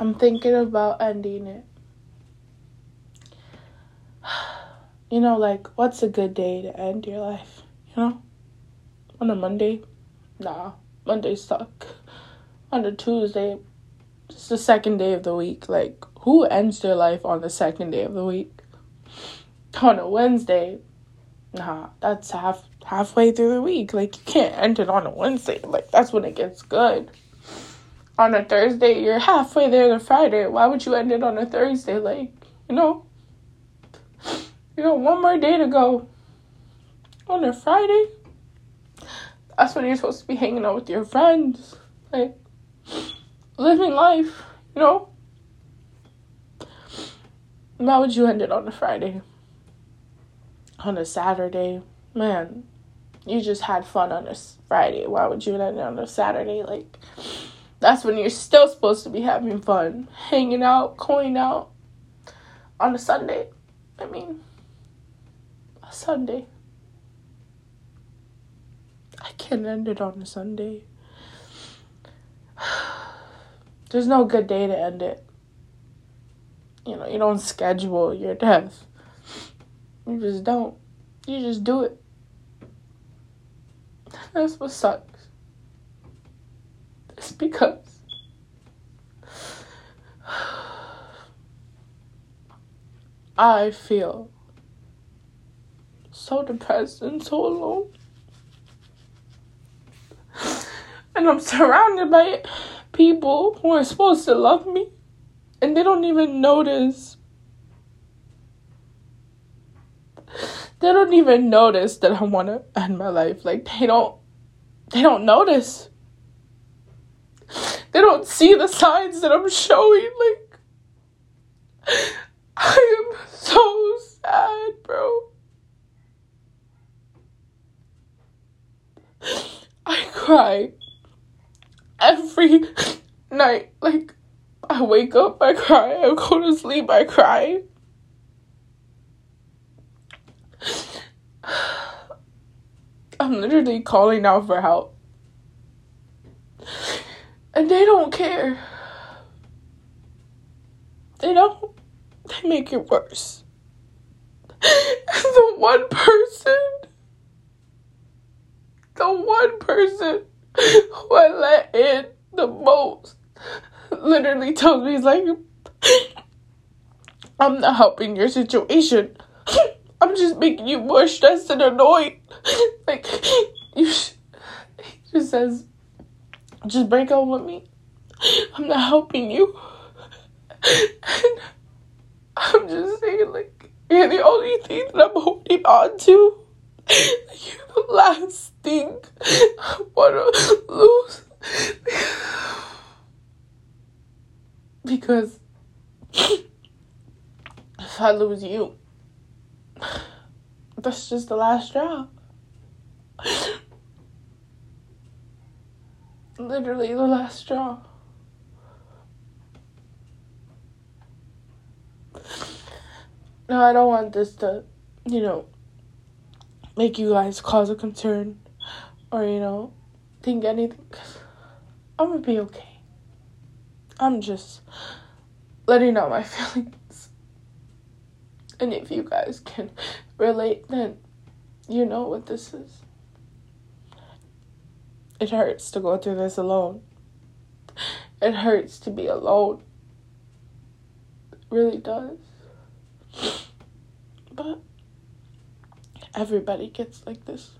I'm thinking about ending it. You know, like, what's a good day to end your life? You know? On a Monday? Nah, Mondays suck. On a Tuesday, it's the second day of the week. Like, who ends their life on the second day of the week? On a Wednesday, nah, that's half halfway through the week. Like, you can't end it on a Wednesday. Like, that's when it gets good on a Thursday, you're halfway there to Friday. Why would you end it on a Thursday? Like, you know, you got one more day to go. On a Friday, that's when you're supposed to be hanging out with your friends, like living life, you know. Why would you end it on a Friday? On a Saturday, man, you just had fun on a Friday. Why would you end it on a Saturday? Like, that's when you're still supposed to be having fun, hanging out, going out on a Sunday. I mean, a Sunday. I can't end it on a Sunday. There's no good day to end it. You know, you don't schedule your death. You just don't. You just do it. That's what sucks. Because I feel so depressed and so alone. And I'm surrounded by people who are supposed to love me and they don't even notice. They don't even notice that I want to end my life. Like they don't they don't notice. Don't see the signs that I'm showing. Like, I am so sad, bro. I cry every night. Like, I wake up, I cry. I go to sleep, I cry. I'm literally calling out for help. And they don't care. They don't. They make it worse. The one person, the one person who I let in the most literally tells me, he's like, I'm not helping your situation. I'm just making you more stressed and annoyed. Like, you sh-. he just says, just break up with me. I'm not helping you. And I'm just saying, like, you're the only thing that I'm holding on to. You're the last thing I want to lose. Because if I lose you, that's just the last straw. Literally the last straw. No, I don't want this to, you know, make you guys cause a concern or, you know, think anything. I'm gonna be okay. I'm just letting out my feelings. And if you guys can relate, then you know what this is. It hurts to go through this alone. It hurts to be alone. It really does. But everybody gets like this.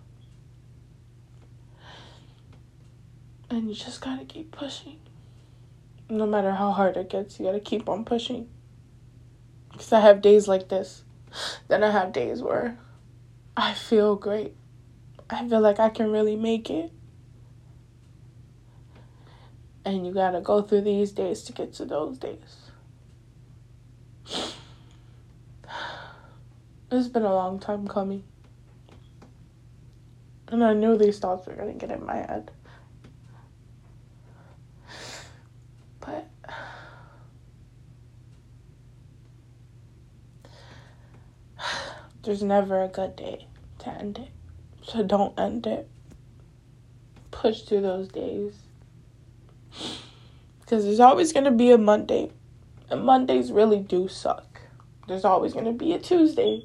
And you just gotta keep pushing. No matter how hard it gets, you gotta keep on pushing. Because I have days like this. Then I have days where I feel great. I feel like I can really make it. And you gotta go through these days to get to those days. It's been a long time coming. And I knew these thoughts were gonna get in my head. But there's never a good day to end it. So don't end it. Push through those days Because there's always going to be a Monday. And Mondays really do suck. There's always going to be a Tuesday.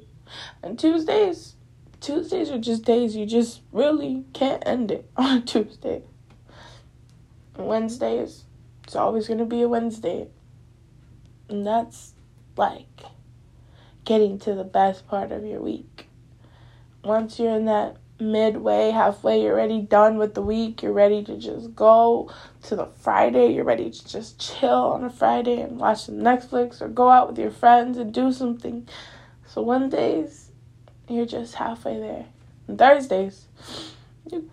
And Tuesdays, Tuesdays are just days you just really can't end it on a Tuesday. And Wednesdays, it's always going to be a Wednesday. And that's like getting to the best part of your week. Once you're in that midway, halfway, you're already done with the week, you're ready to just go to the Friday, you're ready to just chill on a Friday and watch some Netflix or go out with your friends and do something. So Wednesdays, you're just halfway there. And Thursdays, you,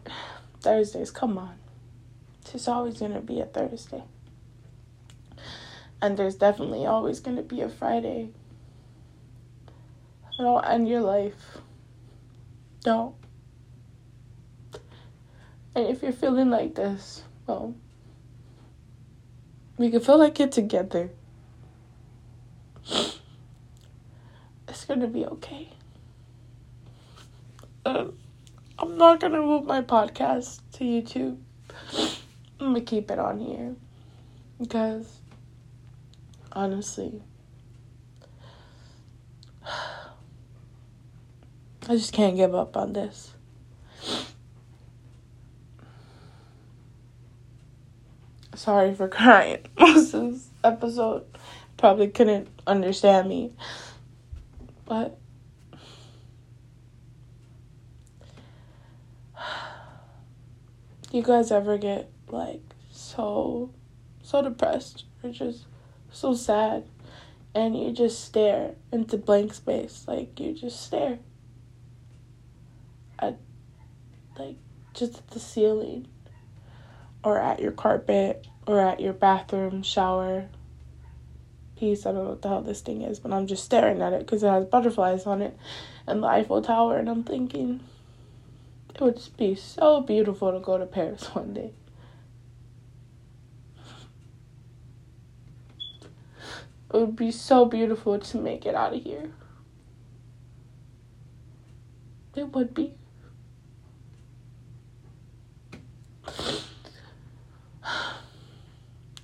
Thursdays, come on. It's always going to be a Thursday. And there's definitely always going to be a Friday. Don't end your life. Don't. And if you're feeling like this, well, we can feel like it together. It's gonna be okay. Uh, I'm not gonna move my podcast to YouTube. I'm gonna keep it on here because honestly, I just can't give up on this. Sorry for crying most of this episode. Probably couldn't understand me. But you guys ever get like so so depressed or just so sad and you just stare into blank space like you just stare at like just at the ceiling or at your carpet or at your bathroom shower piece. I don't know what the hell this thing is, but I'm just staring at it because it has butterflies on it and the Eiffel Tower, and I'm thinking it would just be so beautiful to go to Paris one day. It would be so beautiful to make it out of here. It would be.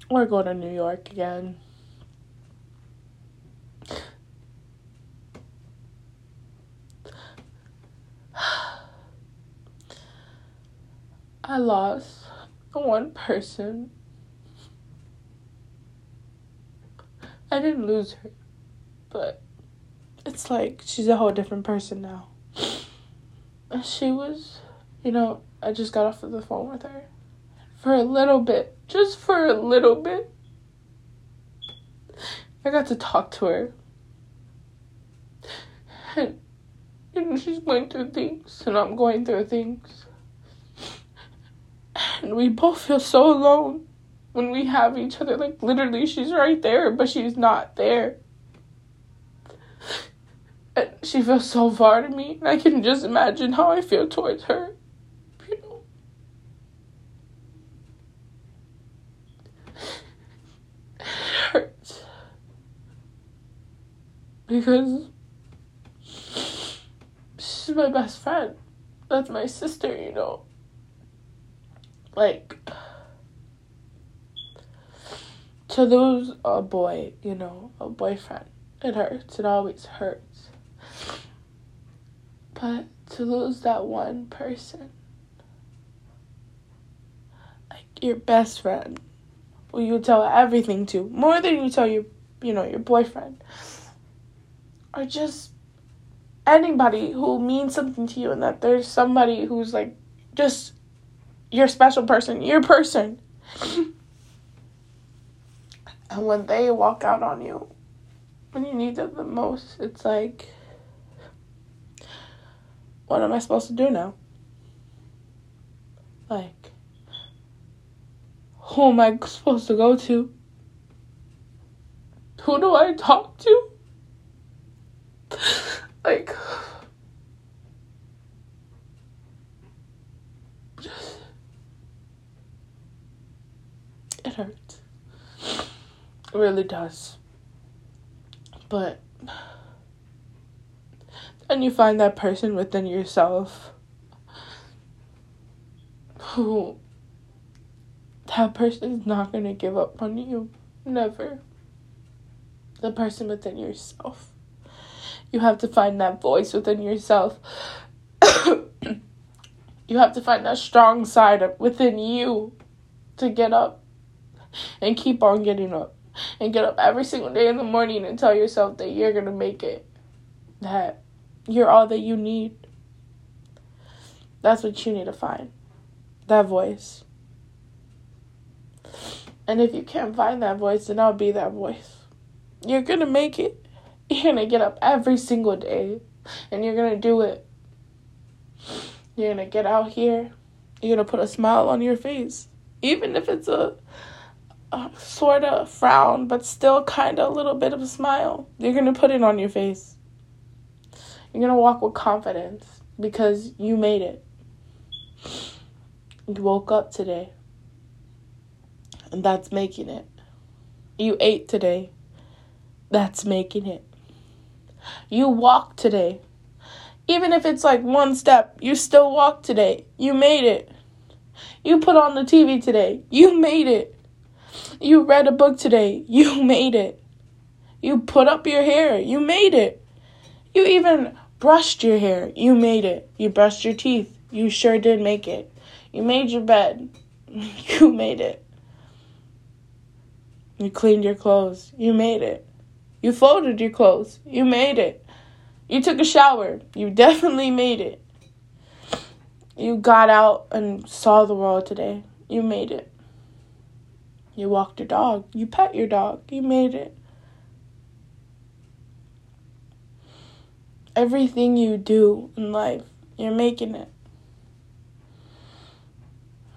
Or go to New York again. I lost one person. I didn't lose her, but it's like she's a whole different person now. She was, you know, I just got off of the phone with her for a little bit, just for a little bit. I got to talk to her. And, know, she's going through things, and I'm going through things. And we both feel so alone when we have each other. Like, literally, she's right there, but she's not there. And she feels so far to me, and I can just imagine how I feel towards her. Because she's my best friend. That's my sister, you know. Like to lose a boy, you know, a boyfriend, it hurts. It always hurts. But to lose that one person, like your best friend, who you tell everything to, more than you tell your, you know, your boyfriend or just anybody who means something to you and that there's somebody who's like just your special person, your person. and when they walk out on you, when you need them the most, it's like, what am I supposed to do now? Like, who am I supposed to go to? Who do I talk to? Like it hurts. It really does. But then you find that person within yourself who that person is not going to give up on you. Never. The person within yourself. You have to find that voice within yourself. you have to find that strong side within you to get up and keep on getting up. And get up every single day in the morning and tell yourself that you're going to make it. That you're all that you need. That's what you need to find. That voice. And if you can't find that voice, then I'll be that voice. You're going to make it. You're to get up every single day and you're to do it. You're to get out here. You're to put a smile on your face. Even if it's a, a sort of frown, but still kind of a little bit of a smile. You're to put it on your face. You're to walk with confidence because you made it. You woke up today. And that's making it. You ate today. That's making it. You walked today. Even if it's like one step, you still walked today. You made it. You put on the TV today. You made it. You read a book today. You made it. You put up your hair. You made it. You even brushed your hair. You made it. You brushed your teeth. You sure did make it. You made your bed. You made it. You cleaned your clothes. You made it. You folded your clothes. You made it. You took a shower. You definitely made it. You got out and saw the world today. You made it. You walked your dog. You pet your dog. You made it. Everything you do in life, you're making it.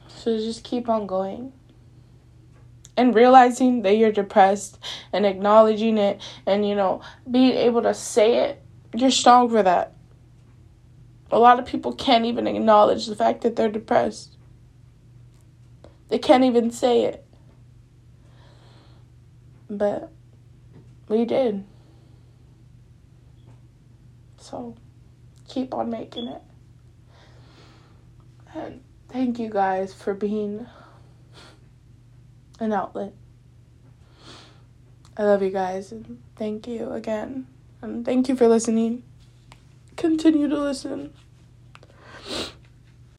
So just keep on going and realizing that you're depressed and acknowledging it and you know being able to say it you're strong for that. A lot of people can't even acknowledge the fact that they're depressed. They can't even say it. But we did. So keep on making it. And thank you guys for being an outlet. I love you guys and thank you again. And thank you for listening. Continue to listen.